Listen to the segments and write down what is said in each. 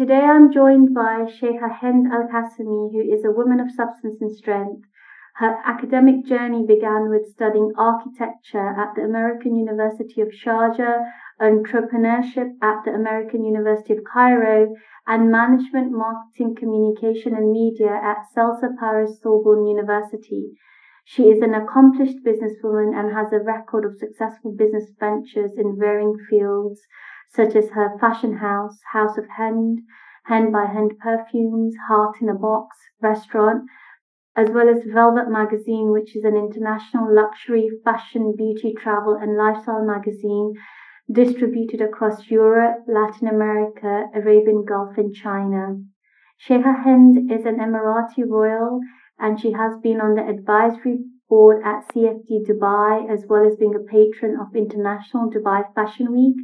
Today I'm joined by Sheikha Hend Al Qassimi, who is a woman of substance and strength. Her academic journey began with studying architecture at the American University of Sharjah, entrepreneurship at the American University of Cairo, and management, marketing, communication, and media at CELSA Paris Sorbonne University. She is an accomplished businesswoman and has a record of successful business ventures in varying fields, such as her fashion house, House of Hend, Hend by Hend Perfumes, Heart in a Box restaurant, as well as Velvet Magazine, which is an international luxury, fashion, beauty, travel, and lifestyle magazine distributed across Europe, Latin America, Arabian Gulf, and China. Sheikha Hend is an Emirati royal and she has been on the advisory board at CFD Dubai as well as being a patron of International Dubai Fashion Week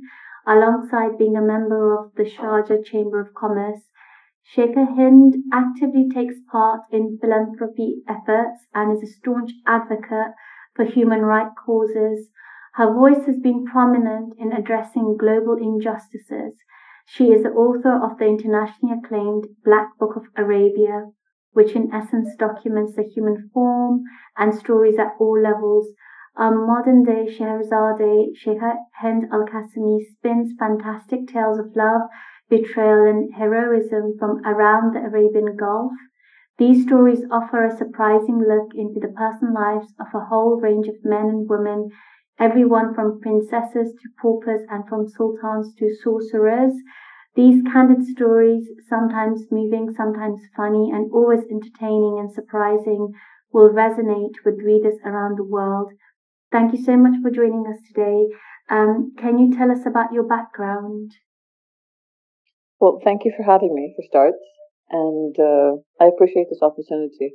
alongside being a member of the Sharjah Chamber of Commerce Sheikha Hend actively takes part in philanthropy efforts and is a staunch advocate for human rights causes. Her voice has been prominent in addressing global injustices. She is the author of the internationally acclaimed Black Book of Arabia, which in essence documents the human form and stories at all levels. A modern day Scheherazade, Sheikha Hend Al Qassimi spins fantastic tales of love betrayal, and heroism from around the Arabian Gulf, these stories offer a surprising look into the personal lives of a whole range of men and women, everyone from princesses to paupers and from sultans to sorcerers. These candid stories, sometimes moving, sometimes funny, and always entertaining and surprising, will resonate with readers around the world. Thank you so much for joining us today. Um, can you tell us about your background? Well, thank you for having me for starts, and uh, I appreciate this opportunity.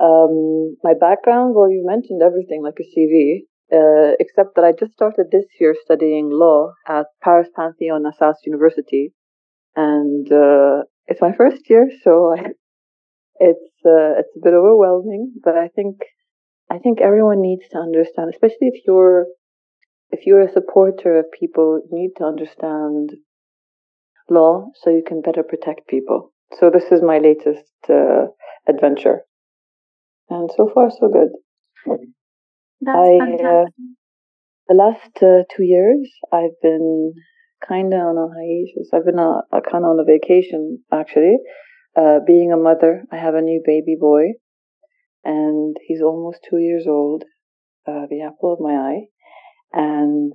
Um, my background, well, you mentioned everything like a CV, uh, except that I just started this year studying law at Paris Pantheon Assas University, and uh, it's my first year, so I, it's uh, it's a bit overwhelming. But I think I think everyone needs to understand, especially if you're if you're a supporter of people, you need to understand law so you can better protect people. So this is my latest uh, adventure, and so far so good. That's I, uh, fantastic. Uh, the last uh, two years, I've been kind of on a hiatus. I've been a, a kind of on a vacation actually. Uh, being a mother, I have a new baby boy, and he's almost two years old, uh, the apple of my eye, and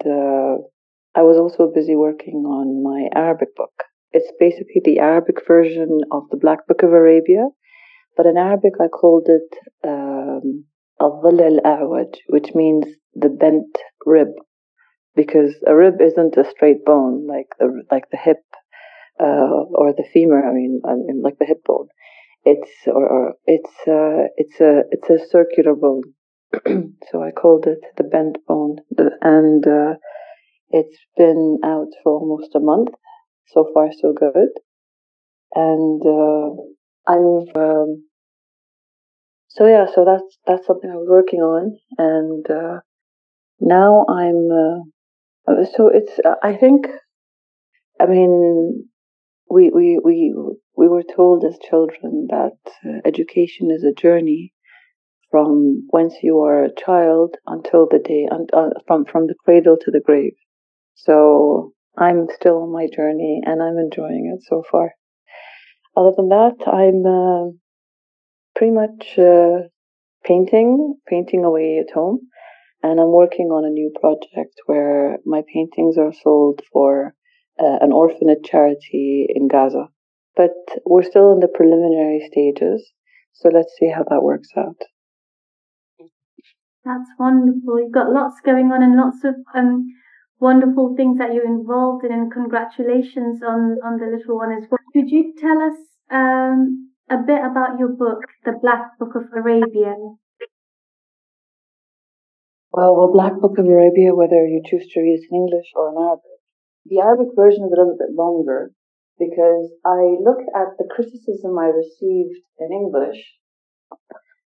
I was also busy working on my Arabic book. It's basically the Arabic version of the Black Book of Arabia, but in Arabic I called it um, Al-Dhil al-A'waj, which means the bent rib, because a rib isn't a straight bone like the like the hip uh, or the femur. I mean, I mean, like the hip bone. It's or, or it's uh, it's a it's a circular bone. so I called it the bent bone, and uh, it's been out for almost a month. So far, so good. And uh, I'm um, so yeah. So that's that's something I was working on, and uh, now I'm. Uh, so it's. I think. I mean, we we we we were told as children that uh, education is a journey from whence you are a child until the day, uh, from from the cradle to the grave. So I'm still on my journey and I'm enjoying it so far. Other than that, I'm uh, pretty much uh, painting, painting away at home, and I'm working on a new project where my paintings are sold for uh, an orphanage charity in Gaza. But we're still in the preliminary stages, so let's see how that works out. That's wonderful. You've got lots going on and lots of um, wonderful things that you're involved in, and congratulations on, on the little one as well. Could you tell us um, a bit about your book, The Black Book of Arabia? Well, the Black Book of Arabia, whether you choose to read it in English or in Arabic, the Arabic version is a little bit longer because I looked at the criticism I received in English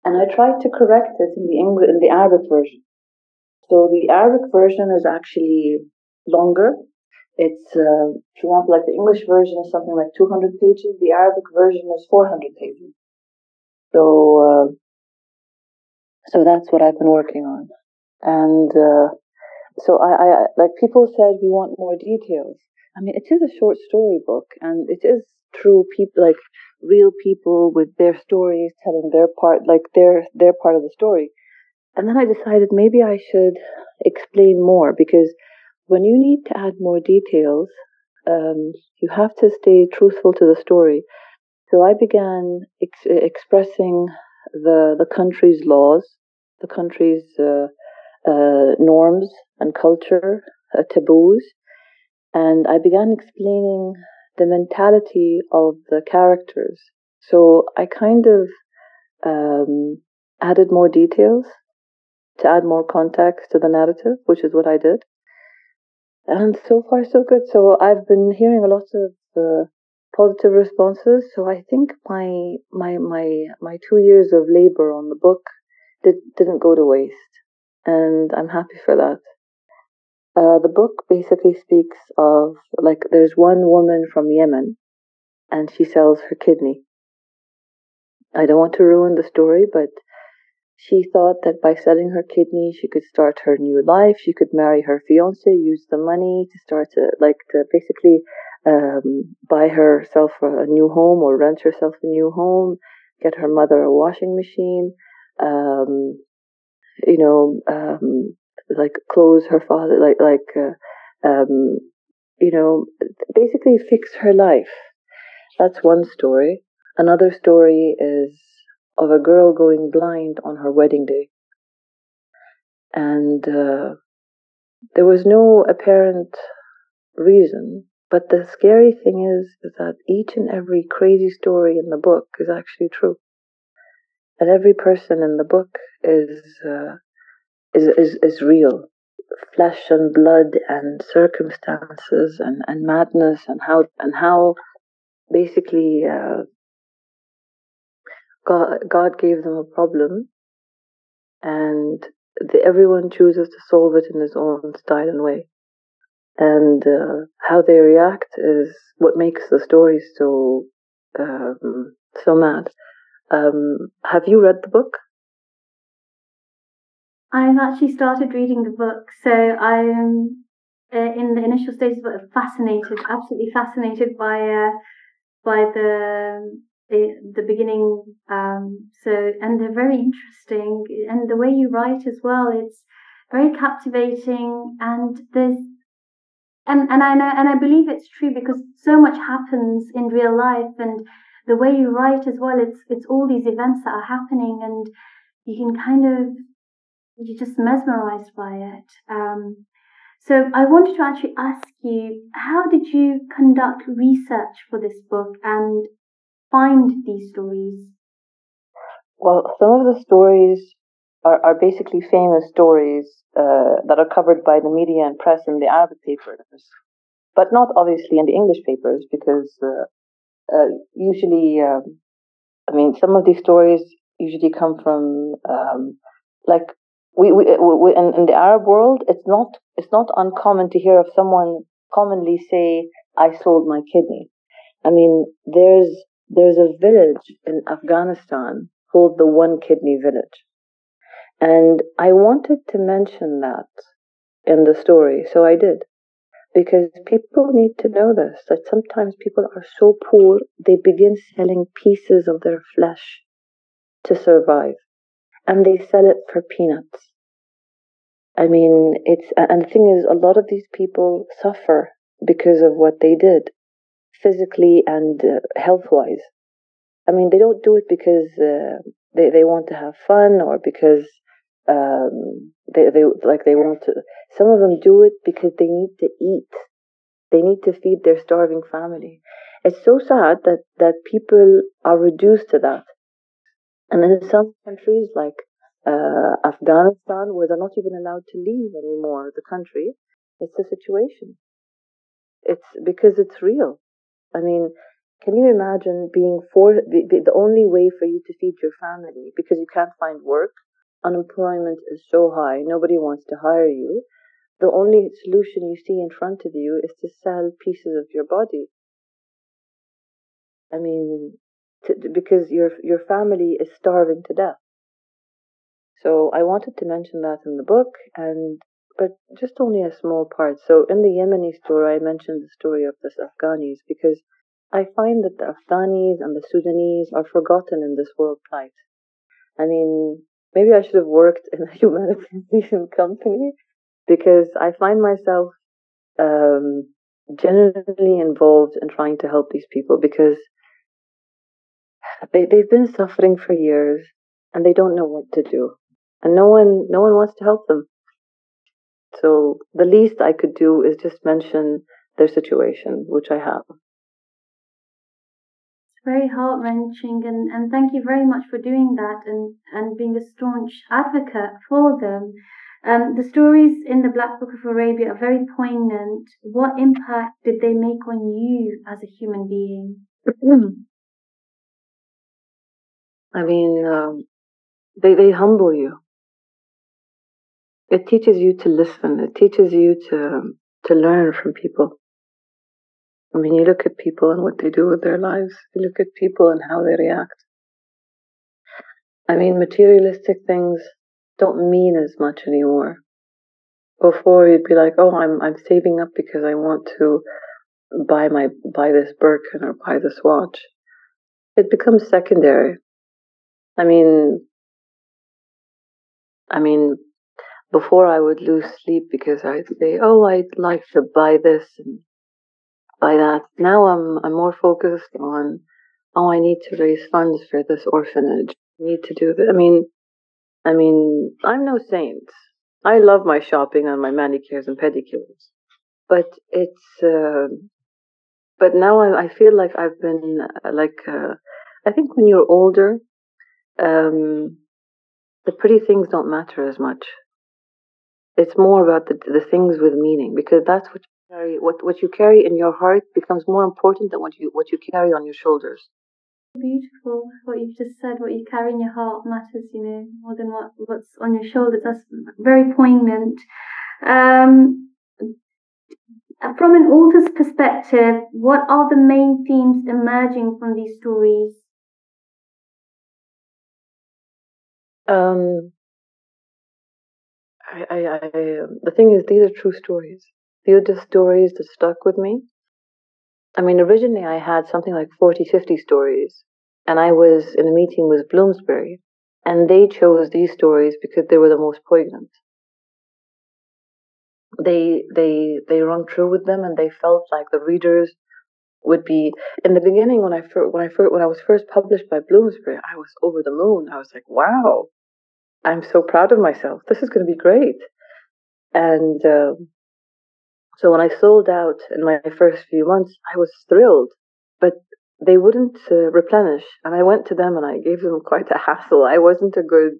and I tried to correct it in the English in the Arabic version. So the Arabic version is actually longer It's, uh, if you want, like the English version is something like 200 pages. The Arabic version is 400 pages. So, uh, so that's what I've been working on. And, uh, so I, I, like people said, we want more details. I mean, it is a short story book and it is true people, like real people with their stories telling their part, like their, their part of the story. And then I decided maybe I should explain more because when you need to add more details, um, you have to stay truthful to the story. So I began ex- expressing the the country's laws, the country's uh, uh, norms and culture, uh, taboos, and I began explaining the mentality of the characters. So I kind of um, added more details to add more context to the narrative, which is what I did. And so far, so good. So I've been hearing a lot of uh, positive responses. So I think my my my my two years of labor on the book did, didn't go to waste, and I'm happy for that. Uh, the book basically speaks of like there's one woman from Yemen, and she sells her kidney. I don't want to ruin the story, but she thought that by selling her kidney, she could start her new life. She could marry her fiance, use the money to start to, like, to basically um, buy herself a new home or rent herself a new home, get her mother a washing machine, um, you know, um, like clothes her father, like, like, uh, um, you know, basically fix her life. That's one story. Another story is of a girl going blind on her wedding day. And uh, there was no apparent reason. But the scary thing is, is that each and every crazy story in the book is actually true. And every person in the book is, uh, is, is, is real. Flesh and blood and circumstances and, and madness and how, and how basically uh, God, God gave them a problem and the, everyone chooses to solve it in his own style and way. And uh, how they react is what makes the story so um, so mad. Um, have you read the book? I've actually started reading the book, so I'm uh, in the initial stages, but fascinated, absolutely fascinated by uh, by the the, beginning. Um, so, and they're very interesting. And the way you write as well, it's very captivating. And there's, and, and I know, and I believe it's true because so much happens in real life and the way you write as well, it's, it's all these events that are happening and you can kind of, you're just mesmerized by it. Um, so I wanted to actually ask you, how did you conduct research for this book and find these stories? Well, some of the stories are, are basically famous stories uh, that are covered by the media and press in the Arabic papers, but not obviously in the English papers because uh, uh, usually, um, I mean, some of these stories usually come from um, like we, we, we in, in the Arab world, it's not it's not uncommon to hear of someone commonly say, "I sold my kidney." I mean, there's there's a village in Afghanistan called the One Kidney Village. And I wanted to mention that in the story, so I did. Because people need to know this that sometimes people are so poor, they begin selling pieces of their flesh to survive. And they sell it for peanuts. I mean, it's, and the thing is, a lot of these people suffer because of what they did physically and uh, health wise. I mean, they don't do it because uh, they they want to have fun or because um, they they like they want to. Some of them do it because they need to eat. They need to feed their starving family. It's so sad that that people are reduced to that. And in some countries like uh, Afghanistan, where they're not even allowed to leave anymore the country, it's a situation. It's because it's real. I mean, can you imagine being for the, the only way for you to feed your family because you can't find work? Unemployment is so high, nobody wants to hire you. the only solution you see in front of you is to sell pieces of your body. I mean, to, because your your family is starving to death. So I wanted to mention that in the book, and but just only a small part. So in the Yemeni story, I mentioned the story of the Afghanis because I find that the Afghanis and the Sudanese are forgotten in this world plight. I mean, maybe I should have worked in a humanitarian company because I find myself um, genuinely involved in trying to help these people because they, they've been suffering for years and they don't know what to do. And no one no one wants to help them. So the least I could do is just mention their situation, which I have. Very heart wrenching and, and thank you very much for doing that and, and being a staunch advocate for them. Um, the stories in the Black Book of Arabia are very poignant. What impact did they make on you as a human being? I mean, um, they they humble you. It teaches you to listen. It teaches you to to learn from people. I mean, you look at people and what they do with their lives. You look at people and how they react. I mean, materialistic things don't mean as much anymore. Before you'd be like, oh, I'm I'm saving up because I want to buy my buy this Birkin or buy this watch. It becomes secondary. I mean, I mean, before I would lose sleep because I'd say, "Oh, I'd like to buy this and buy that." Now I'm I'm more focused on, "Oh, I need to raise funds for this orphanage. I need to do that." I mean, I mean, I'm no saint. I love my shopping and my manicures and pedicures, but it's. Uh, but now I, I feel like I've been uh, like. Uh, I think when you're older, um, the pretty things don't matter as much. It's more about the the things with meaning because that's what carry. What what you carry in your heart becomes more important than what you what you carry on your shoulders. Beautiful. What you've just said what you carry in your heart matters you know more than what what's on your shoulders. That's very poignant. Um, from an author's perspective what are the main themes emerging from these stories? Um, I, I, I, the thing is these are true stories are just stories that stuck with me I mean, originally I had something like 40, 50 stories, and I was in a meeting with Bloomsbury, and they chose these stories because they were the most poignant. They they they rung true with them, and they felt like the readers would be. In the beginning, when I first, when I first, when I was first published by Bloomsbury, I was over the moon. I was like, "Wow, I'm so proud of myself. This is going to be great." And um, so when I sold out in my first few months, I was thrilled, but they wouldn't uh, replenish. And I went to them and I gave them quite a hassle. I wasn't a good,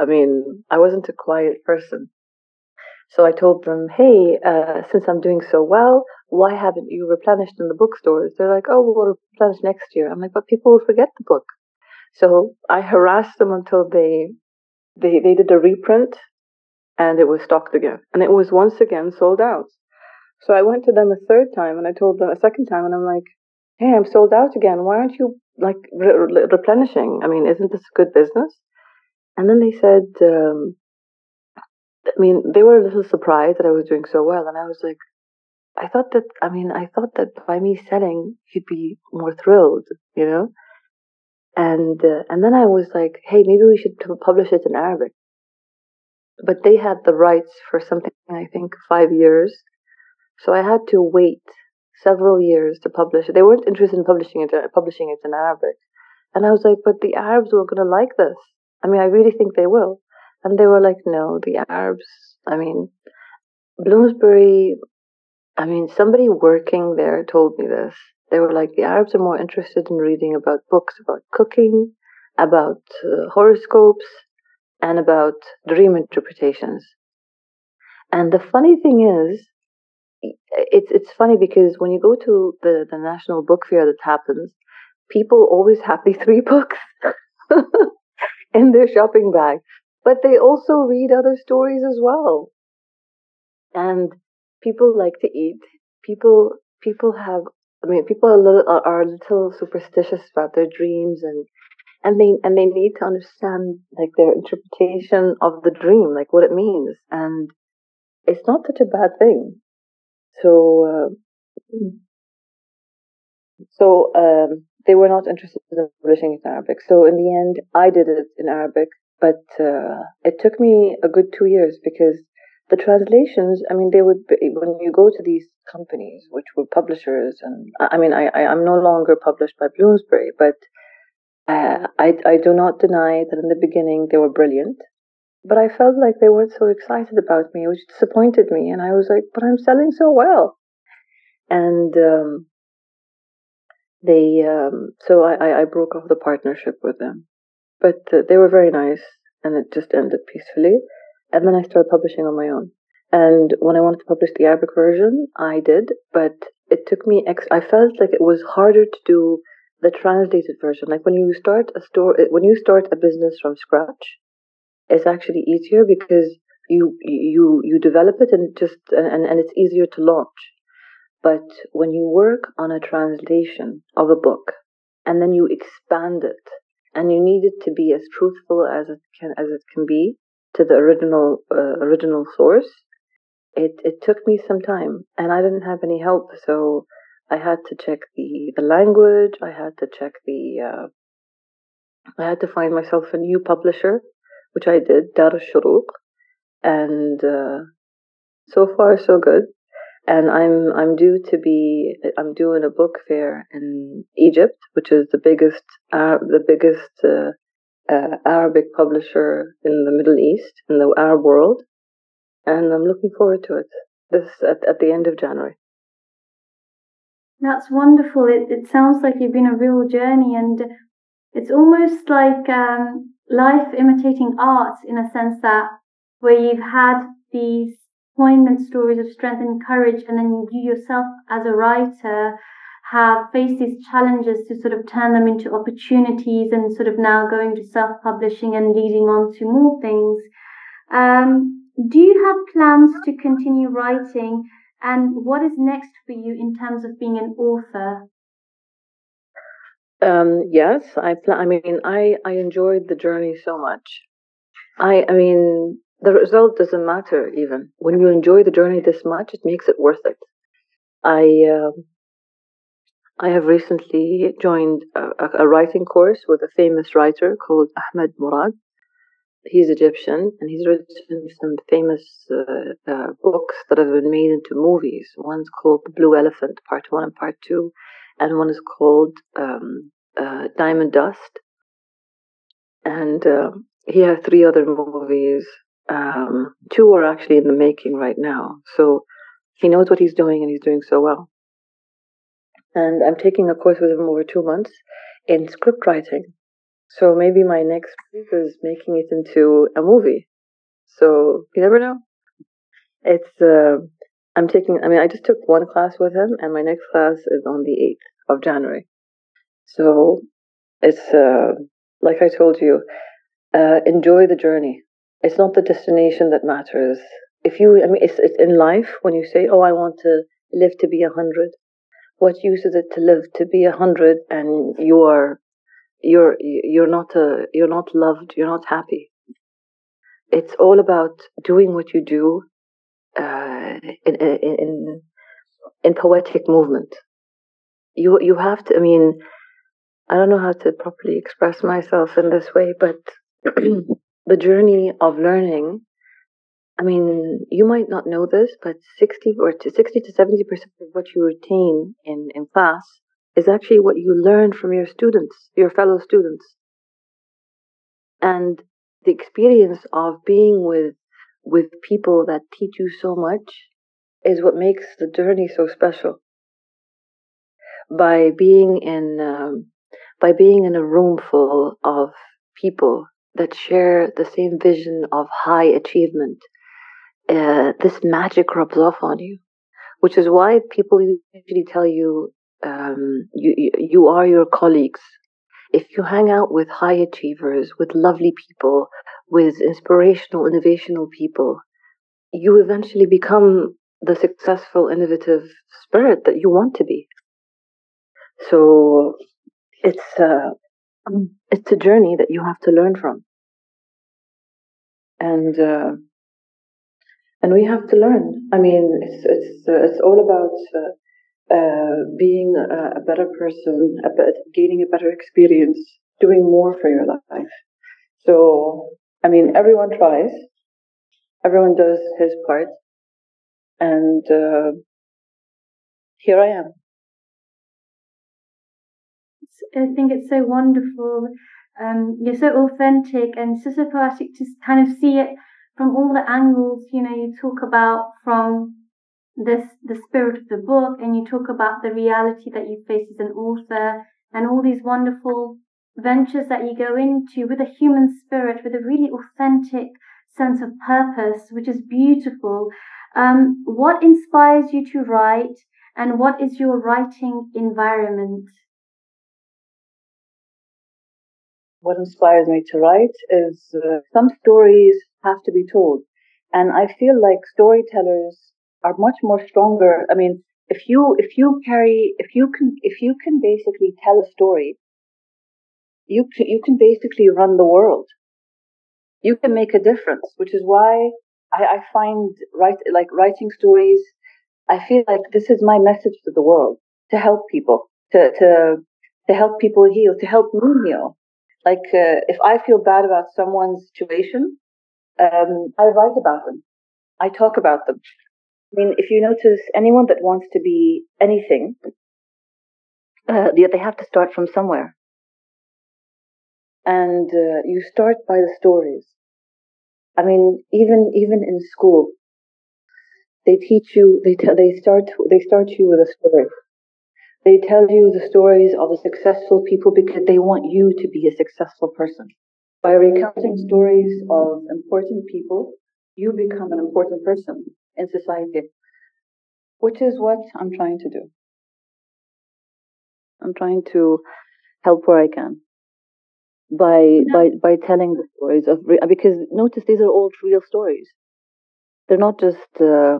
I mean, I wasn't a quiet person. So I told them, hey, uh, since I'm doing so well, why haven't you replenished in the bookstores? They're like, oh, we'll replenish next year. I'm like, but people will forget the book. So I harassed them until they, they, they did a reprint and it was stocked again. And it was once again sold out. So I went to them a third time and I told them a second time and I'm like, hey, I'm sold out again. Why aren't you like re- re- replenishing? I mean, isn't this a good business? And then they said, um, I mean, they were a little surprised that I was doing so well. And I was like, I thought that, I mean, I thought that by me selling, you'd be more thrilled, you know? And, uh, and then I was like, hey, maybe we should publish it in Arabic. But they had the rights for something, I think, five years. So I had to wait several years to publish it. They weren't interested in publishing it, uh, publishing it in Arabic. And I was like, but the Arabs were going to like this. I mean, I really think they will. And they were like, no, the Arabs, I mean, Bloomsbury, I mean, somebody working there told me this. They were like, the Arabs are more interested in reading about books about cooking, about uh, horoscopes, and about dream interpretations. And the funny thing is, it's it's funny because when you go to the the national book fair that happens, people always have these three books in their shopping bag, but they also read other stories as well. and people like to eat. People people have. I mean, people are a little are a little superstitious about their dreams and and they and they need to understand like their interpretation of the dream, like what it means, and it's not such a bad thing. So, uh, so um, they were not interested in publishing it in Arabic. So in the end, I did it in Arabic, but uh, it took me a good two years because the translations. I mean, they would be, when you go to these companies, which were publishers, and I mean, I, I am no longer published by Bloomsbury, but uh, I I do not deny that in the beginning they were brilliant but I felt like they weren't so excited about me, which disappointed me. And I was like, but I'm selling so well. And um, they, um, so I, I broke off the partnership with them. But uh, they were very nice, and it just ended peacefully. And then I started publishing on my own. And when I wanted to publish the Arabic version, I did, but it took me. Ex- I felt like it was harder to do the translated version. Like when you start a store, when you start a business from scratch, it's actually easier because you you you develop it and just and, and it's easier to launch. But when you work on a translation of a book and then you expand it and you need it to be as truthful as it can as it can be to the original uh, original source, it it took me some time and I didn't have any help, so I had to check the the language. I had to check the. Uh, I had to find myself a new publisher which I did, Dar al and uh, so far so good. And I'm I'm due to be I'm doing a book fair in Egypt, which is the biggest uh, the biggest uh, uh, Arabic publisher in the Middle East in the Arab world, and I'm looking forward to it. This at, at the end of January. That's wonderful. It it sounds like you've been a real journey, and it's almost like um, life imitating art in a sense that where you've had these poignant stories of strength and courage, and then you yourself as a writer have faced these challenges to sort of turn them into opportunities and sort of now going to self publishing and leading on to more things. Um, do you have plans to continue writing? And what is next for you in terms of being an author? Um, yes, I I mean, I I enjoyed the journey so much. I I mean, the result doesn't matter even when you enjoy the journey this much. It makes it worth it. I uh, I have recently joined a, a, writing course with a famous writer called Ahmed Murad. He's Egyptian and he's written some famous uh, uh, books that have been made into movies. One's called The Blue Elephant, Part One and Part Two and one is called um, uh, Diamond Dust. And uh, he has three other movies. Um, two are actually in the making right now. So he knows what he's doing and he's doing so well. And I'm taking a course with him over two months in script writing. So maybe my next move is making it into a movie. So you never know. It's uh, I'm taking, I mean, I just took one class with him, and my next class is on the 8th of January. So it's, uh, like I told you, uh, enjoy the journey. It's not the destination that matters. If you, I mean, it's, it's in life when you say, oh, I want to live to be a hundred. What use is it to live to be a hundred and you are, you're, you're not a, you're not loved, you're not happy. It's all about doing what you do in, in in poetic movement. You you have to. I mean, I don't know how to properly express myself in this way, but the journey of learning. I mean, you might not know this, but sixty or to sixty to seventy percent of what you retain in in class is actually what you learn from your students, your fellow students, and the experience of being with with people that teach you so much is what makes the journey so special. By being in um, by being in a room full of people that share the same vision of high achievement, uh, this magic rubs off on you, which is why people usually tell you um, you, you you are your colleagues. If you hang out with high achievers, with lovely people, with inspirational, innovational people, you eventually become the successful, innovative spirit that you want to be. So it's uh, it's a journey that you have to learn from, and uh, and we have to learn. I mean, it's it's uh, it's all about uh, uh, being a, a, better person, a gaining a better experience, doing more for your life. So, I mean, everyone tries, everyone does his part, and uh, here I am. I think it's so wonderful. Um, you're so authentic and so poetic to kind of see it from all the angles. You know, you talk about from this the spirit of the book, and you talk about the reality that you face as an author, and all these wonderful ventures that you go into with a human spirit, with a really authentic sense of purpose, which is beautiful. Um, what inspires you to write, and what is your writing environment? What inspires me to write is uh, some stories have to be told. And I feel like storytellers are much more stronger. I mean, if you, if you carry, if you can, if you can basically tell a story, you can, you can basically run the world. You can make a difference, which is why I, I find write, like writing stories. I feel like this is my message to the world to help people, to, to, to help people heal, to help me heal. Like, uh, if I feel bad about someone's situation, um, I write about them. I talk about them. I mean, if you notice anyone that wants to be anything, uh, they have to start from somewhere. And uh, you start by the stories. I mean, even even in school, they teach you. They t- they start they start you with a story. They tell you the stories of the successful people because they want you to be a successful person. By recounting stories of important people, you become an important person in society, which is what I'm trying to do. I'm trying to help where I can by by by telling the stories of because notice these are all real stories. They're not just uh,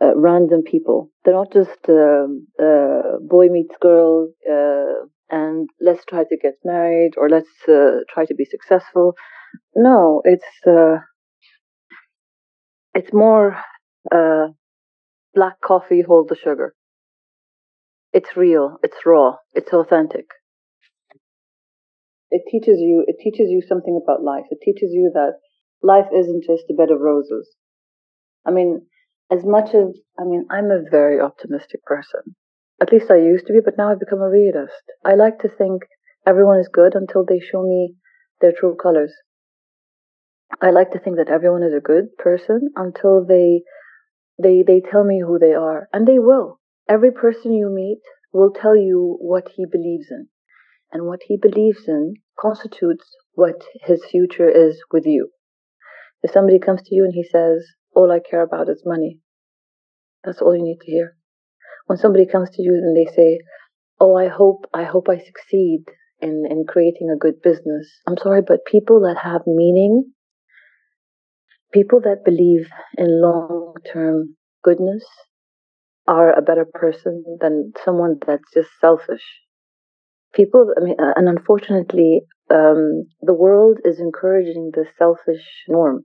uh, random people. They're not just um, uh, boy meets girl uh, and let's try to get married or let's uh, try to be successful. No, it's uh, it's more uh, black coffee, hold the sugar. It's real. It's raw. It's authentic. It teaches you. It teaches you something about life. It teaches you that life isn't just a bed of roses. I mean, as much as I mean, I'm a very optimistic person. At least I used to be, but now I've become a realist. I like to think everyone is good until they show me their true colors. I like to think that everyone is a good person until they they they tell me who they are, and they will. Every person you meet will tell you what he believes in, and what he believes in constitutes what his future is with you. If somebody comes to you and he says, all I care about is money. That's all you need to hear. When somebody comes to you and they say, "Oh, I hope I hope I succeed in in creating a good business." I'm sorry, but people that have meaning, people that believe in long-term goodness are a better person than someone that's just selfish. People, I mean, uh, and unfortunately, um, the world is encouraging the selfish norm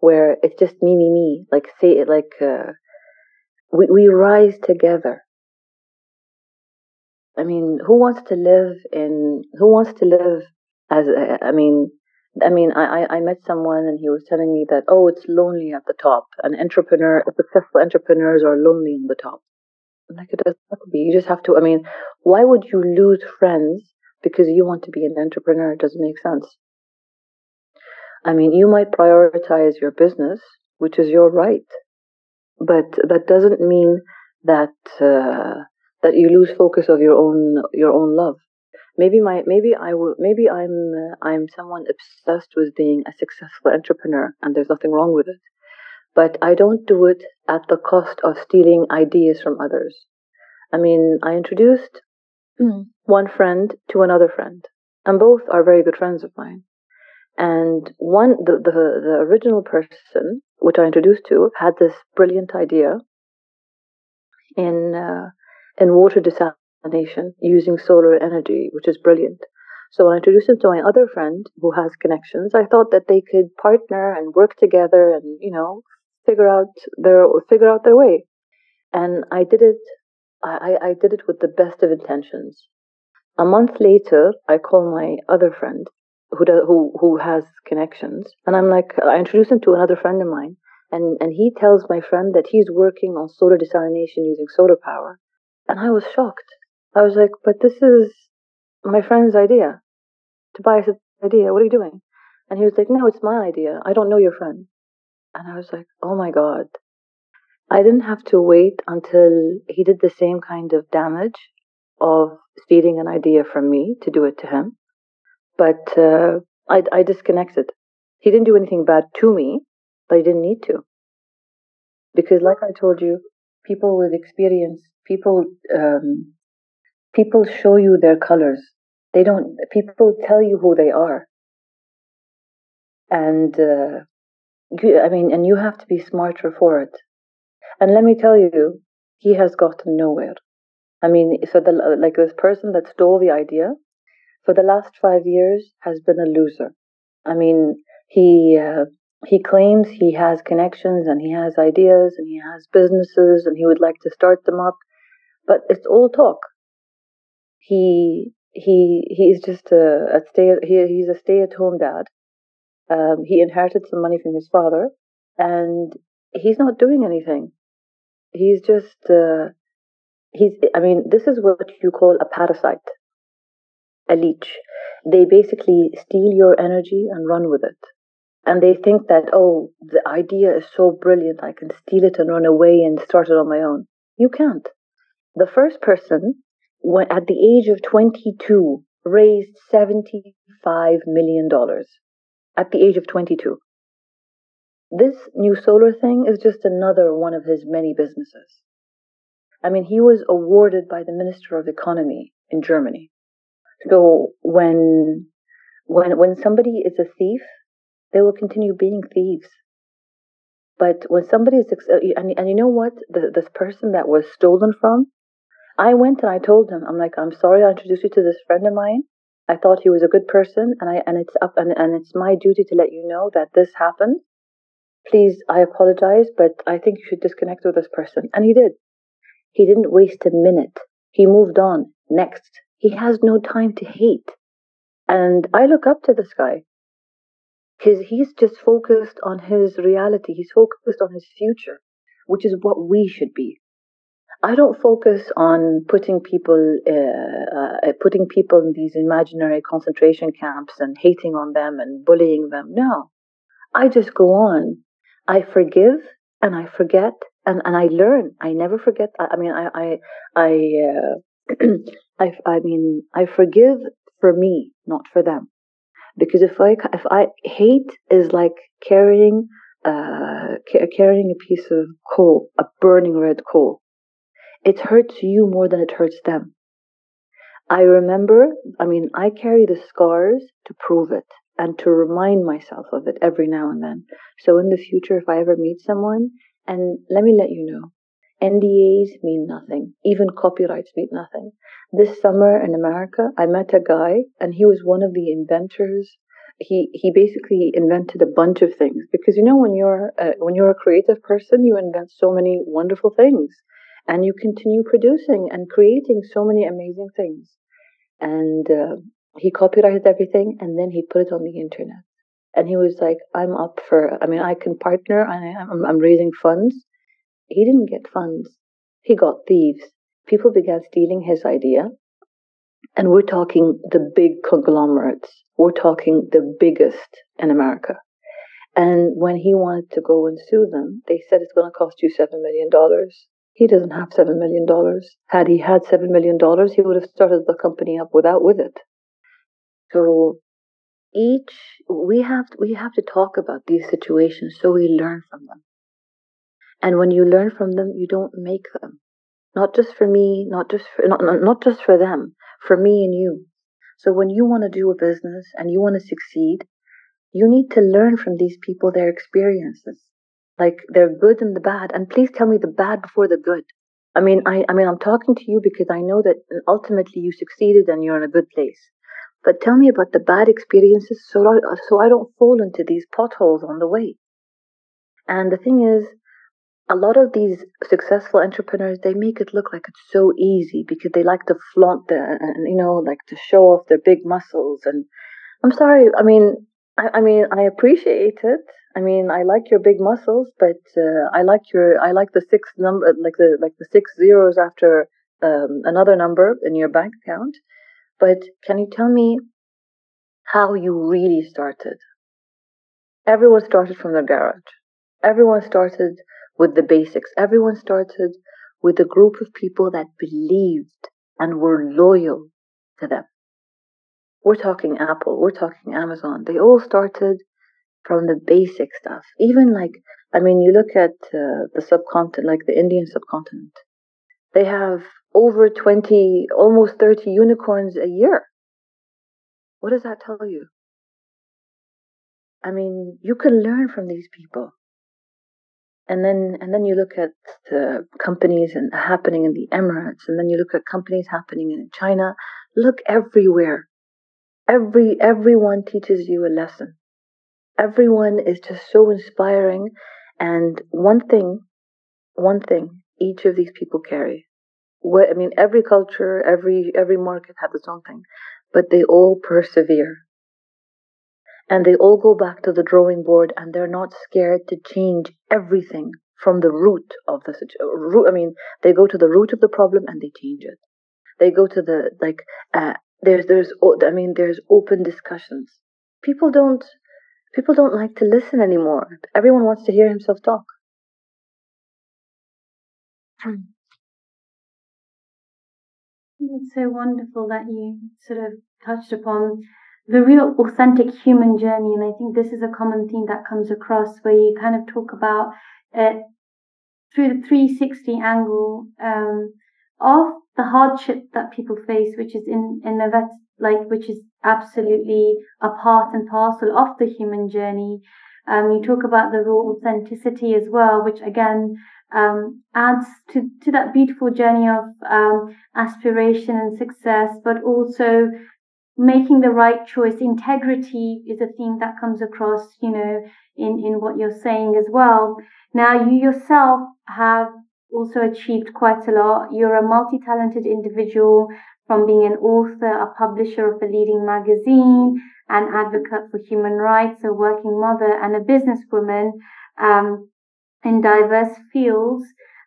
where it's just me, me, me. Like say like uh, we we rise together. I mean, who wants to live in? Who wants to live as? I mean, I mean, I I met someone and he was telling me that oh, it's lonely at the top. An entrepreneur, successful entrepreneurs are lonely in the top. Like it doesn't have to be. You just have to. I mean, why would you lose friends because you want to be an entrepreneur? It doesn't make sense. I mean, you might prioritize your business, which is your right, but that doesn't mean that uh, that you lose focus of your own your own love. Maybe my maybe I will maybe I'm uh, I'm someone obsessed with being a successful entrepreneur, and there's nothing wrong with it. But I don't do it at the cost of stealing ideas from others. I mean, I introduced mm. one friend to another friend, and both are very good friends of mine. And one, the, the, the original person which I introduced to, had this brilliant idea in uh, in water desalination using solar energy, which is brilliant. So when I introduced him to my other friend who has connections, I thought that they could partner and work together and you know figure out their figure out their way. And I did it. I, I did it with the best of intentions. A month later, I call my other friend who who who has connections, and I'm like, I introduce him to another friend of mine, and and he tells my friend that he's working on solar desalination using solar power, and I was shocked. I was like, but this is my friend's idea. Tobias' idea. What are you doing? And he was like, no, it's my idea. I don't know your friend. And I was like, oh my God. I didn't have to wait until he did the same kind of damage of stealing an idea from me to do it to him. But uh, I, I disconnected. He didn't do anything bad to me, but he didn't need to. Because, like I told you, people with experience, people, um, people show you their colors. They don't. People tell you who they are, and uh, you, I mean, and you have to be smarter for it. And let me tell you, he has gotten nowhere. I mean, so the like this person that stole the idea for the last five years has been a loser. I mean, he uh, he claims he has connections and he has ideas and he has businesses and he would like to start them up, but it's all talk. He he he's just a, a stay he, he's a stay at home dad. Um, he inherited some money from his father, and he's not doing anything. He's just uh, he's. I mean, this is what you call a parasite, a leech. They basically steal your energy and run with it and they think that oh the idea is so brilliant i can steal it and run away and start it on my own you can't the first person when, at the age of 22 raised 75 million dollars. At the age of 22 this new solar thing is just another one of his many businesses. I mean he was awarded by the minister of economy in germany so when when when somebody is a thief they will continue being thieves. But when somebody is, uh, and, and you know what, the, this person that was stolen from, I went and I told him, I'm like, I'm sorry I introduced you to this friend of mine. I thought he was a good person, and I and it's up and, and it's my duty to let you know that this happened. Please, I apologize, but I think you should disconnect with this person. And he did. He didn't waste a minute. He moved on. Next. He has no time to hate. And I look up to this guy his he's just focused on his reality he's focused on his future which is what we should be i don't focus on putting people uh, uh, putting people in these imaginary concentration camps and hating on them and bullying them. No. I just go on. I forgive and i forget and, and i learn. I never forget i, I mean i i i uh, I, I mean i forgive for me not for them. Because if I if I hate is like carrying uh, carrying a piece of coal, a burning red coal. It hurts you more than it hurts them. I remember, I mean, I carry the scars to prove it and to remind myself of it every now and then. So in the future, if I ever meet someone, and let me let you know, NDAs mean nothing. Even copyrights mean nothing. This summer in America, I met a guy, and he was one of the inventors. He he basically invented a bunch of things because you know when you're a, when you're a creative person, you invent so many wonderful things, and you continue producing and creating so many amazing things. And uh, he copyrighted everything, and then he put it on the internet. And he was like, "I'm up for. I mean, I can partner. I, I'm, I'm raising funds." He didn't get funds. He got thieves. People began stealing his idea. And we're talking the big conglomerates. We're talking the biggest in America. And when he wanted to go and sue them, they said it's going to cost you $7 million. He doesn't have $7 million. Had he had $7 million, he would have started the company up without with it. So each, we have, we have to talk about these situations so we learn from them. And when you learn from them, you don't make them. Not just for me, not just for, not, not just for them, for me and you. So when you want to do a business and you want to succeed, you need to learn from these people their experiences. Like they're good and the bad. And please tell me the bad before the good. I mean, I, I mean, I'm talking to you because I know that ultimately you succeeded and you're in a good place. But tell me about the bad experiences so I, so I don't fall into these potholes on the way. And the thing is, a lot of these successful entrepreneurs they make it look like it's so easy because they like to flaunt the you know like to show off their big muscles and i'm sorry i mean i, I mean i appreciate it i mean i like your big muscles but uh, i like your i like the six number like the like the six zeros after um, another number in your bank account but can you tell me how you really started everyone started from their garage everyone started with the basics. Everyone started with a group of people that believed and were loyal to them. We're talking Apple, we're talking Amazon. They all started from the basic stuff. Even like, I mean, you look at uh, the subcontinent, like the Indian subcontinent, they have over 20, almost 30 unicorns a year. What does that tell you? I mean, you can learn from these people and then and then you look at the companies and happening in the Emirates, and then you look at companies happening in China. Look everywhere. Every everyone teaches you a lesson. Everyone is just so inspiring. And one thing, one thing each of these people carry. What I mean, every culture, every every market has its own thing, but they all persevere and they all go back to the drawing board and they're not scared to change everything from the root of the root. I mean, they go to the root of the problem and they change it. They go to the like. Uh, there's there's I mean there's open discussions. People don't people don't like to listen anymore. Everyone wants to hear himself talk. It's so wonderful that you sort of touched upon the real authentic human journey. And I think this is a common theme that comes across where you kind of talk about it through the 360 angle um, of the hardship that people face, which is in, in the like, which is absolutely a part and parcel of the human journey. Um, you talk about the raw authenticity as well, which again um, adds to, to that beautiful journey of um, aspiration and success, but also making the right choice. Integrity is a theme that comes across, you know, in, in what you're saying as well. Now, you yourself have also achieved quite a lot. You're a multi talented individual from being an author, a publisher of a leading magazine, an advocate for human rights, a working mother, and a businesswoman um, in diverse fields,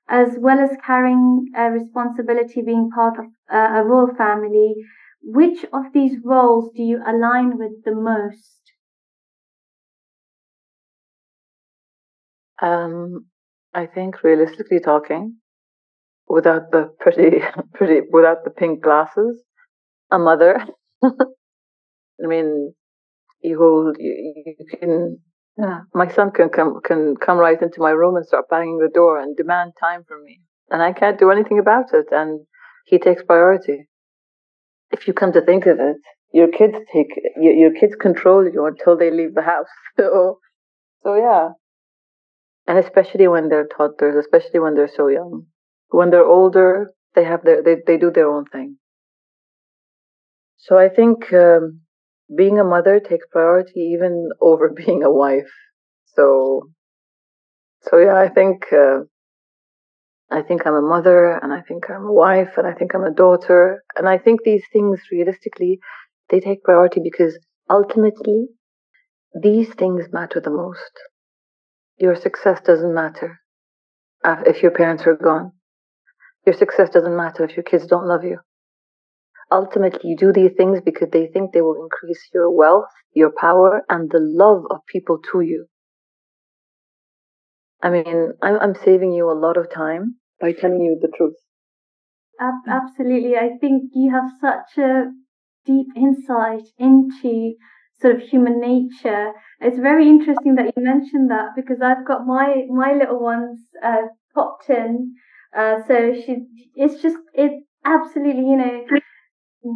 as well as carrying a responsibility being part of uh, a royal family which of these roles do you align with the most? Um, I think realistically talking, without the pretty, pretty, without the pink glasses, a mother. I mean, you hold, you, you can, yeah, my son can come, can come right into my room and start banging the door and demand time from me. And I can't do anything about it. And he takes priority if you come to think of it, your kids take your, your kids control you until they leave the house. So, so yeah, and especially when they're toddlers, especially when they're so young. When they're older, they have their they they do their own thing. So I think um, being a mother takes priority even over being a wife. So, so yeah, I think uh, I think I'm a mother and I think I'm a wife and I think I'm a daughter. And I think these things realistically, they take priority because ultimately these things matter the most. Your success doesn't matter if your parents are gone. Your success doesn't matter if your kids don't love you. Ultimately, you do these things because they think they will increase your wealth, your power, and the love of people to you. I mean, I'm, I'm saving you a lot of time by telling you the truth. Absolutely. I think you have such a deep insight into sort of human nature. It's very interesting that you mentioned that because I've got my my little ones uh, popped in. Uh, so she, it's just it absolutely, you know,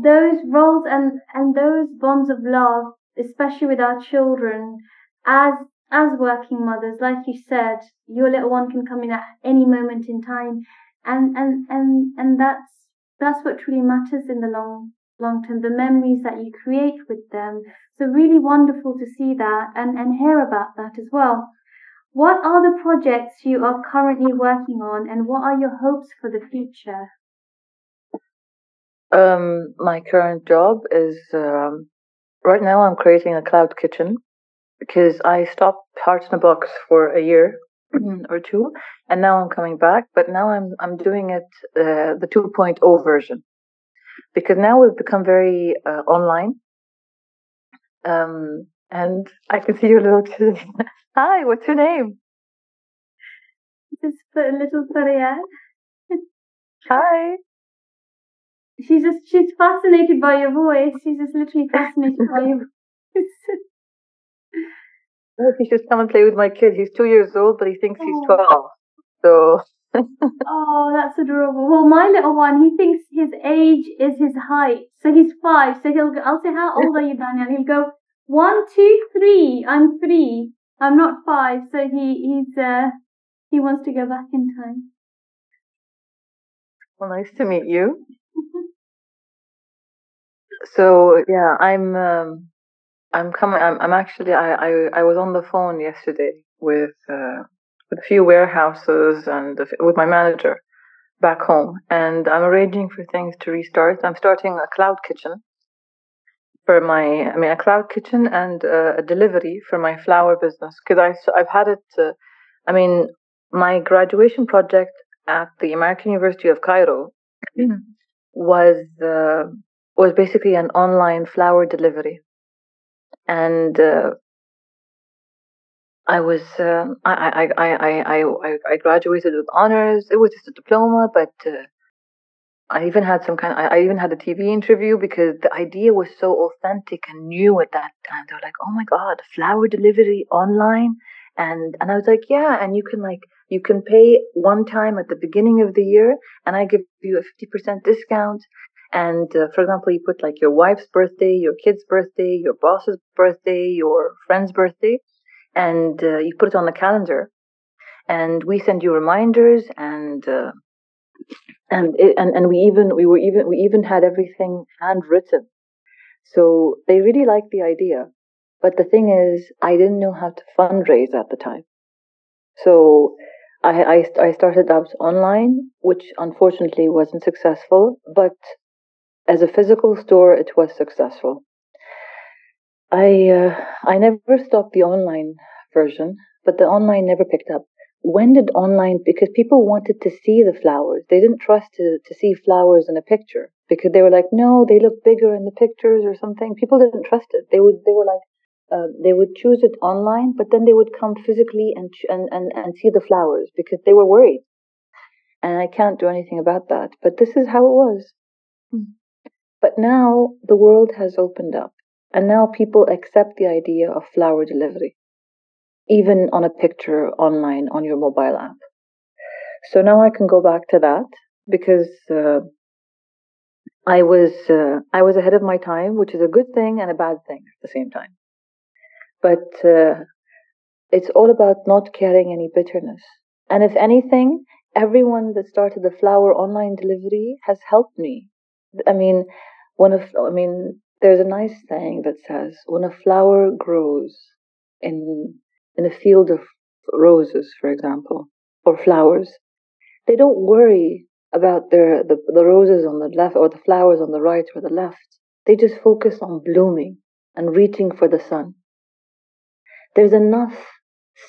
those roles and and those bonds of love, especially with our children, as as working mothers, like you said, your little one can come in at any moment in time, and and and and that's that's what truly matters in the long long term. The memories that you create with them. So really wonderful to see that and and hear about that as well. What are the projects you are currently working on, and what are your hopes for the future? Um, my current job is um, right now I'm creating a cloud kitchen because I stopped Hearts in a Box for a year or two, and now I'm coming back. But now I'm I'm doing it uh, the 2.0 version because now we've become very uh, online. Um, and I can see your little. Hi, what's your name? This little Faria. Hi. She's just she's fascinated by your voice. She's just literally fascinated by your voice. He should come and play with my kid. He's two years old, but he thinks he's oh. twelve. So. oh, that's adorable. Well, my little one, he thinks his age is his height. So he's five. So he'll. I'll say, "How old are you, Daniel?" He'll go, "One, two, three. I'm three. I'm not five. So he he's uh he wants to go back in time. Well, nice to meet you. so yeah, I'm um, I'm coming. I'm, I'm actually. I, I I was on the phone yesterday with uh, with a few warehouses and with my manager back home, and I'm arranging for things to restart. I'm starting a cloud kitchen for my. I mean, a cloud kitchen and uh, a delivery for my flower business because I I've had it. Uh, I mean, my graduation project at the American University of Cairo mm-hmm. was uh, was basically an online flower delivery and uh, I was um, I, I, I, I, I graduated with honors. It was just a diploma, but uh, I even had some kind. Of, I, even had a TV interview because the idea was so authentic and new at that time. They were like, "Oh my god, flower delivery online," and and I was like, "Yeah," and you can like you can pay one time at the beginning of the year, and I give you a fifty percent discount, and uh, for example, you put like your wife's birthday, your kid's birthday, your boss's birthday, your friend's birthday, and uh, you put it on the calendar. And we send you reminders, and uh, and it, and and we even we were even we even had everything handwritten. So they really liked the idea, but the thing is, I didn't know how to fundraise at the time. So I, I, I started out online, which unfortunately wasn't successful, but as a physical store, it was successful. I uh, I never stopped the online version, but the online never picked up. When did online? Because people wanted to see the flowers. They didn't trust to, to see flowers in a picture because they were like, no, they look bigger in the pictures or something. People didn't trust it. They would they were like, uh, they would choose it online, but then they would come physically and, and and and see the flowers because they were worried. And I can't do anything about that. But this is how it was. Mm. But now the world has opened up, and now people accept the idea of flower delivery, even on a picture online on your mobile app. So now I can go back to that because uh, I was uh, I was ahead of my time, which is a good thing and a bad thing at the same time. But uh, it's all about not carrying any bitterness. And if anything, everyone that started the flower online delivery has helped me. I mean, when a, I mean, there's a nice saying that says, when a flower grows in in a field of roses, for example, or flowers, they don't worry about their the, the roses on the left or the flowers on the right or the left. They just focus on blooming and reaching for the sun. There's enough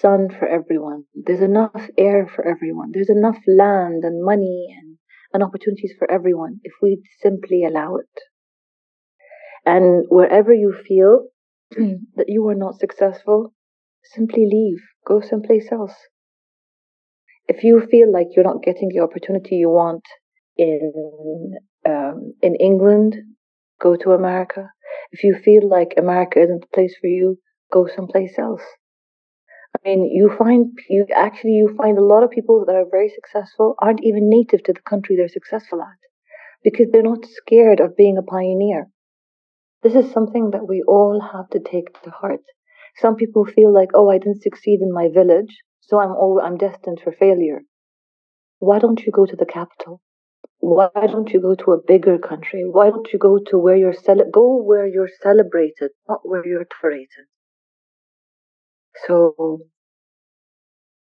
sun for everyone. There's enough air for everyone. There's enough land and money and, and opportunities for everyone if we simply allow it. And wherever you feel that you are not successful, simply leave, go someplace else. If you feel like you're not getting the opportunity you want in um, in England, go to America. If you feel like America isn't the place for you, go someplace else. I mean, you find you actually you find a lot of people that are very successful aren't even native to the country they're successful at because they're not scared of being a pioneer. This is something that we all have to take to heart. Some people feel like, oh, I didn't succeed in my village, so I'm all, I'm destined for failure. Why don't you go to the capital? Why don't you go to a bigger country? Why don't you go to where you're cele- go where you're celebrated, not where you're tolerated? So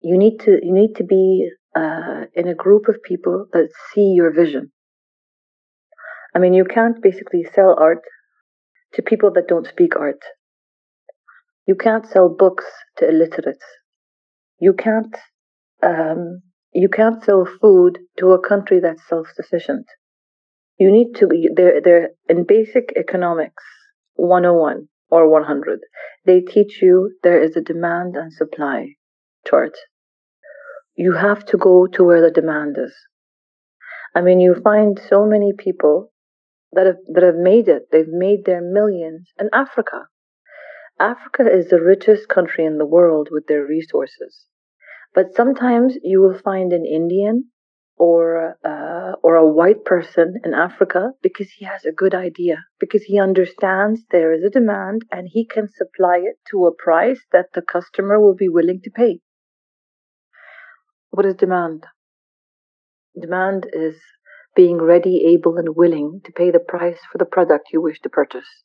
you need to you need to be uh, in a group of people that see your vision. I mean, you can't basically sell art to people that don't speak art. You can't sell books to illiterates. You can't um, you can't sell food to a country that's self-sufficient. You need to be there. There in basic economics 101 or 100, they teach you there is a demand and supply chart. You have to go to where the demand is. I mean, you find so many people that have that have made it. They've made their millions in Africa. Africa is the richest country in the world with their resources. But sometimes you will find an Indian or uh, or a white person in Africa because he has a good idea, because he understands there is a demand and he can supply it to a price that the customer will be willing to pay. What is demand? Demand is being ready, able, and willing to pay the price for the product you wish to purchase.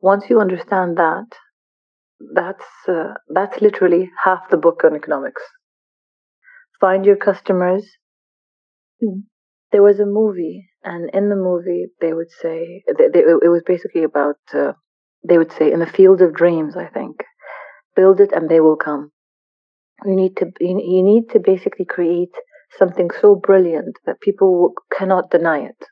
Once you understand that, that's uh, that's literally half the book on economics. Find your customers. Hmm. There was a movie, and in the movie, they would say they, they, it was basically about. Uh, they would say, "In the field of dreams," I think, build it and they will come. You need to you need to basically create something so brilliant that people cannot deny it.